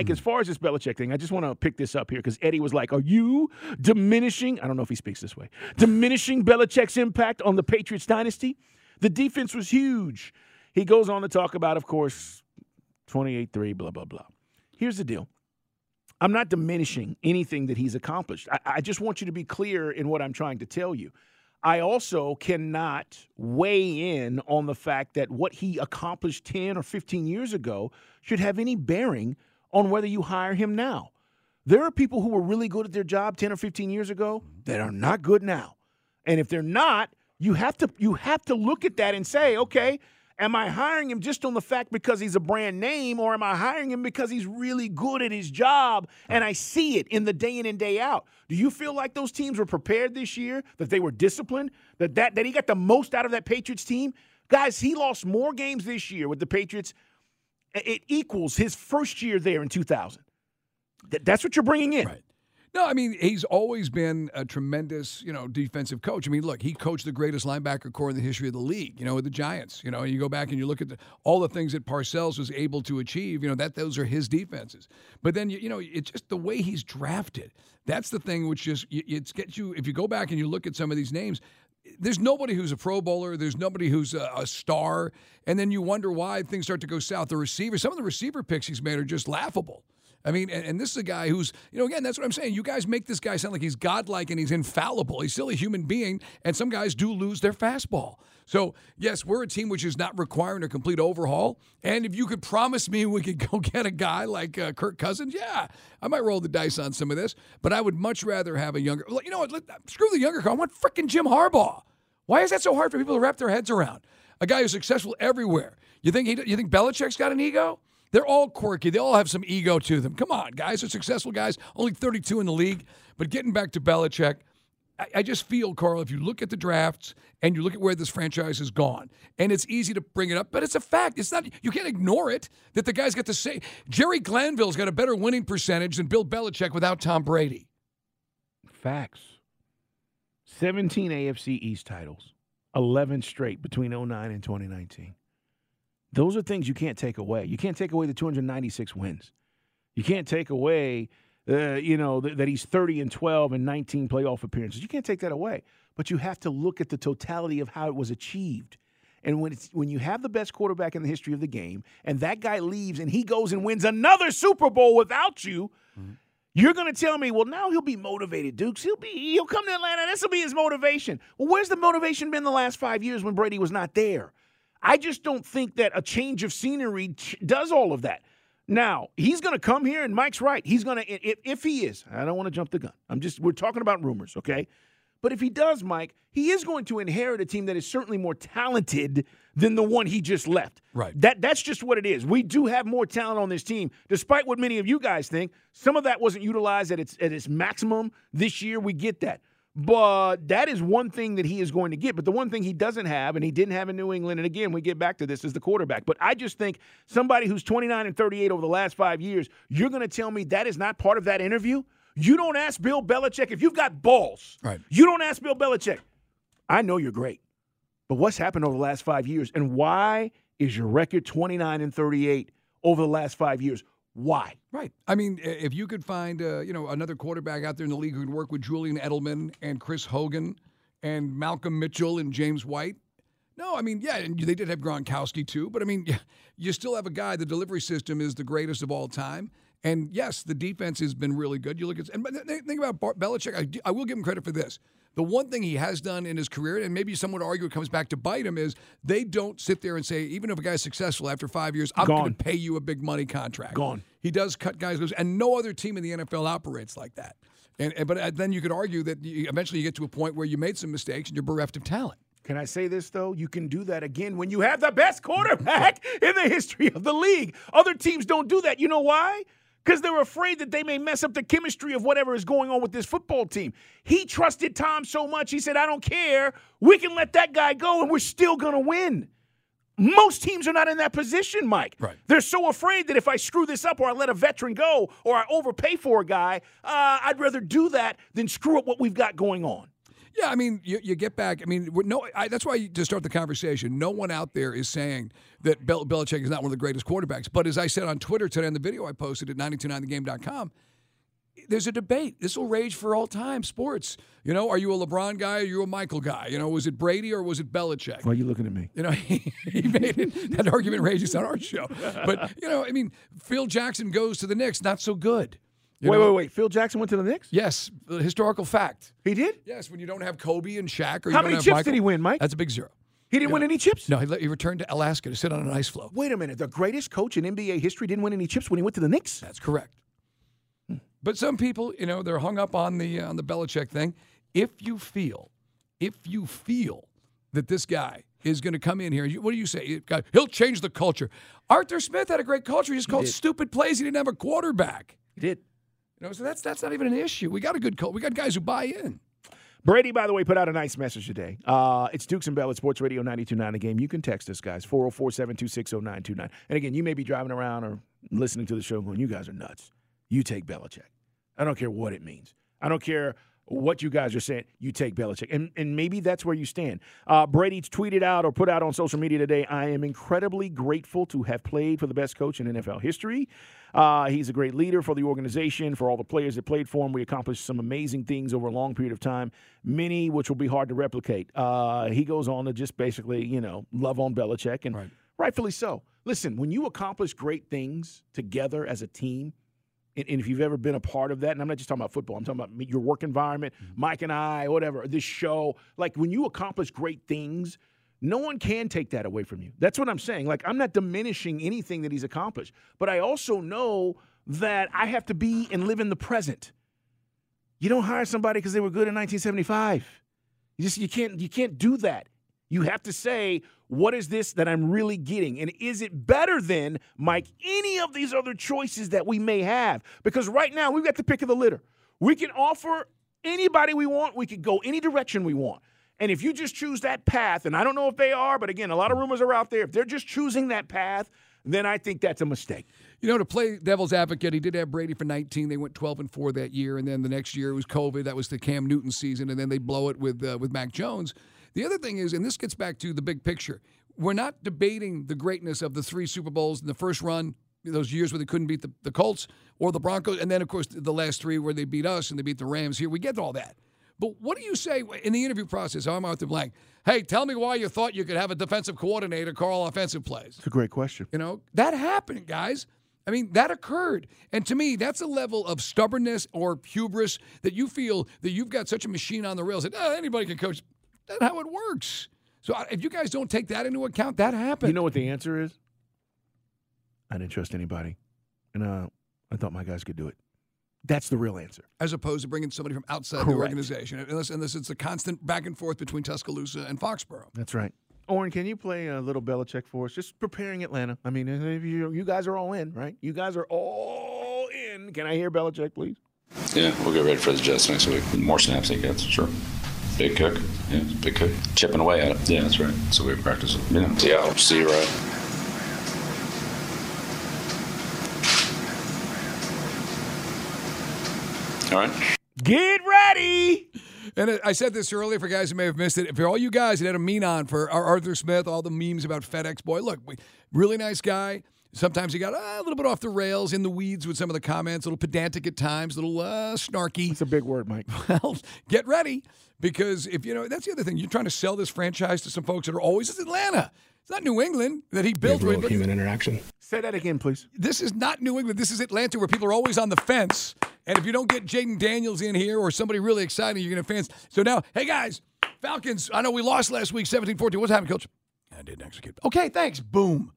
Mike, as far as this Belichick thing, I just want to pick this up here because Eddie was like, Are you diminishing? I don't know if he speaks this way. Diminishing Belichick's impact on the Patriots dynasty? The defense was huge. He goes on to talk about, of course, 28 3, blah, blah, blah. Here's the deal I'm not diminishing anything that he's accomplished. I, I just want you to be clear in what I'm trying to tell you. I also cannot weigh in on the fact that what he accomplished 10 or 15 years ago should have any bearing on whether you hire him now. There are people who were really good at their job 10 or 15 years ago that are not good now. And if they're not, you have to you have to look at that and say, okay, am I hiring him just on the fact because he's a brand name or am I hiring him because he's really good at his job and I see it in the day in and day out? Do you feel like those teams were prepared this year, that they were disciplined, that that, that he got the most out of that Patriots team? Guys, he lost more games this year with the Patriots. It equals his first year there in 2000. That's what you're bringing in. Right. No, I mean he's always been a tremendous, you know, defensive coach. I mean, look, he coached the greatest linebacker corps in the history of the league. You know, with the Giants. You know, you go back and you look at the, all the things that Parcells was able to achieve. You know, that those are his defenses. But then you, you know, it's just the way he's drafted. That's the thing which just it gets you. If you go back and you look at some of these names, there's nobody who's a Pro Bowler. There's nobody who's a, a, star. And then you wonder why things start to go south. The receiver, some of the receiver picks he's made are just laughable. I mean, and, and, this is a guy who's, you know, again, that's what I'm saying. You guys make this guy sound like he's godlike and he's infallible. He's still a human being, and some guys do lose their fastball. So, yes, we're a team which is not requiring a complete overhaul. And if you could promise me we could go get a guy like uh, Kirk Cousins, yeah, I might roll the dice on some of this. But I would much rather have a younger, you know what, screw the younger guy. I want freaking Jim Harbaugh. Why is that so hard for people to wrap their heads around? A guy who's successful everywhere. You think he, you think Belichick's got an ego? They're all quirky. They all have some ego to them. Come on, guys. They're successful guys, only 32 in the league. But getting back to Belichick, I, I just feel, Carl, if you look at the drafts and you look at where this franchise has gone, and it's easy to bring it up, but it's a fact. It's not, you can't ignore it that the guy's got to say, Jerry Glanville's got a better winning percentage than Bill Belichick without Tom Brady. Facts. 17 AFC East titles, 11 straight between 09 and 2019. Those are things you can't take away. You can't take away the 296 wins. You can't take away, uh, you know, th- that he's 30 and 12 and 19 playoff appearances. You can't take that away. But you have to look at the totality of how it was achieved. And when it's when you have the best quarterback in the history of the game, and that guy leaves and he goes and wins another Super Bowl without you, mm-hmm. you're going to tell me, well, now he'll be motivated, Dukes. He'll be he'll come to Atlanta. This will be his motivation. Well, where's the motivation been the last five years when Brady was not there? I just don't think that a change of scenery does all of that. Now, he's going to come here, and Mike's right. He's going to, if, if he is, I don't want to jump the gun. I'm just, we're talking about rumors, okay? But if he does, Mike, he is going to inherit a team that is certainly more talented than the one he just left. Right. That that's just what it is. We do have more talent on this team, despite what many of you guys think. Some of that wasn't utilized at its at its maximum this year. We get that. But that is one thing that he is going to get. But the one thing he doesn't have, and he didn't have in New England, and again, we get back to this, is the quarterback. But I just think somebody who's 29 and 38 over the last five years, you're going to tell me that is not part of that interview? You don't ask Bill Belichick if you've got balls. Right. You don't ask Bill Belichick. I know you're great. But what's happened over the last five years? And why is your record 29 and 38 over the last five years? Why? Right. I mean, if you could find, uh, you know, another quarterback out there in the league who could work with Julian Edelman and Chris Hogan and Malcolm Mitchell and James White. No, I mean, yeah, and they did have Gronkowski too, but I mean, you still have a guy. The delivery system is the greatest of all time. And yes, the defense has been really good. You look at and think about Belichick. I, I will give him credit for this. The one thing he has done in his career, and maybe someone would argue it comes back to bite him, is they don't sit there and say, even if a guy's successful after five years, I'm going to pay you a big money contract. Gone. He does cut guys loose, and no other team in the NFL operates like that. And, and but uh, then you could argue that you, eventually you get to a point where you made some mistakes and you're bereft of talent. Can I say this though? You can do that again when you have the best quarterback in the history of the league. Other teams don't do that. You know why? Because they're afraid that they may mess up the chemistry of whatever is going on with this football team. He trusted Tom so much, he said, I don't care. We can let that guy go and we're still going to win. Most teams are not in that position, Mike. Right. They're so afraid that if I screw this up or I let a veteran go or I overpay for a guy, uh, I'd rather do that than screw up what we've got going on. Yeah, I mean, you, you get back. I mean, no, I, that's why you, to start the conversation. No one out there is saying that Bel- Belichick is not one of the greatest quarterbacks. But as I said on Twitter today, in the video I posted at 929thegame.com, there's a debate. This will rage for all time. Sports. You know, are you a LeBron guy? Or are you a Michael guy? You know, was it Brady or was it Belichick? Why are you looking at me? You know, he, he made it. That argument rages on our show. But you know, I mean, Phil Jackson goes to the Knicks, not so good. You wait, know? wait, wait. Phil Jackson went to the Knicks? Yes, historical fact. He did? Yes, when you don't have Kobe and Shaq, or you How don't many have chips Michael, did he win, Mike? That's a big zero. He didn't win any chips? No, he, he returned to Alaska to sit on an ice floe. Wait a minute. The greatest coach in NBA history didn't win any chips when he went to the Knicks? That's correct. But some people, you know, they're hung up on the uh, on the Belichick thing. If you feel, if you feel that this guy is going to come in here, you, what do you say? He'll change the culture. Arthur Smith had a great culture. He just called did. stupid plays. He didn't have a quarterback. He did. You know, so that's that's not even an issue. We got a good culture. We got guys who buy in. Brady, by the way, put out a nice message today. Uh, it's Dukes and Bell at Sports Radio 929 The Game. You can text us, guys, 404 726 0929. And again, you may be driving around or listening to the show going, you guys are nuts. You take Belichick. I don't care what it means. I don't care what you guys are saying. You take Belichick. And, and maybe that's where you stand. Uh, Brady tweeted out or put out on social media today I am incredibly grateful to have played for the best coach in NFL history. Uh, he's a great leader for the organization, for all the players that played for him. We accomplished some amazing things over a long period of time, many which will be hard to replicate. Uh, he goes on to just basically, you know, love on Belichick, and Right. rightfully so. Listen, when you accomplish great things together as a team, and, and if you've ever been a part of that, and I'm not just talking about football, I'm talking about your work environment, mm-hmm. Mike and I, whatever, this show, like when you accomplish great things, no one can take that away from you. That's what I'm saying. Like, I'm not diminishing anything that he's accomplished, but I also know that I have to be and live in the present. You don't hire somebody because they were good in 1975. You just you can't you can't do that. You have to say, what is this that I'm really getting? And is it better than, Mike, any of these other choices that we may have? Because right now we've got the pick of the litter. We can offer anybody we want, we could go any direction we want. And if you just choose that path, and I don't know if they are, but again, a lot of rumors are out there. If they're just choosing that path, then I think that's a mistake. You know, to play devil's advocate, he did have Brady for 19. They went 12 and 4 that year, and then the next year it was COVID. That was the Cam Newton season, and then they blow it with uh, with Mac Jones. The other thing is, and this gets back to the big picture, we're not debating the greatness of the three Super Bowls in the first run, those years where they couldn't beat the, the Colts or the Broncos, and then of course the last three where they beat us and they beat the Rams. Here we get all that. But what do you say in the interview process? I'm Arthur Blank. Hey, tell me why you thought you could have a defensive coordinator call offensive plays. It's a great question. You know, that happened, guys. I mean, that occurred. And to me, that's a level of stubbornness or hubris that you feel that you've got such a machine on the rails that oh, anybody can coach. That's how it works. So if you guys don't take that into account, that happened. You know what the answer is? I didn't trust anybody. And uh, I thought my guys could do it. That's the real answer. as opposed to bringing somebody from outside the organization. Unless, unless it's a constant back and forth between Tuscaloosa and Foxborough. That's right. Oren, can you play a little Belichick for us? Just preparing Atlanta. I mean, if you, you guys are all in, right? You guys are all in. Can I hear Belichick, please? Yeah, we'll get ready for the Jets next week. More snaps he gets, sure. Big cook. Yeah, big cook. Chipping away at it. Yeah, that's right. So we practice it. Yeah. Yeah, see you right. All right. Get ready. And I said this earlier for guys who may have missed it. For all you guys that had a mean on for Ar- Arthur Smith, all the memes about FedEx boy, look, really nice guy. Sometimes he got uh, a little bit off the rails, in the weeds with some of the comments, a little pedantic at times, a little uh, snarky. It's a big word, Mike. Well, get ready because if you know that's the other thing, you're trying to sell this franchise to some folks that are always it's Atlanta. It's not New England that he built. Big with. human interaction. Say that again, please. This is not New England. This is Atlanta, where people are always on the fence. And if you don't get Jayden Daniels in here or somebody really exciting, you're going to fans. So now, hey guys, Falcons. I know we lost last week, 17-14. What's happening, Coach? I didn't execute. Okay, thanks. Boom.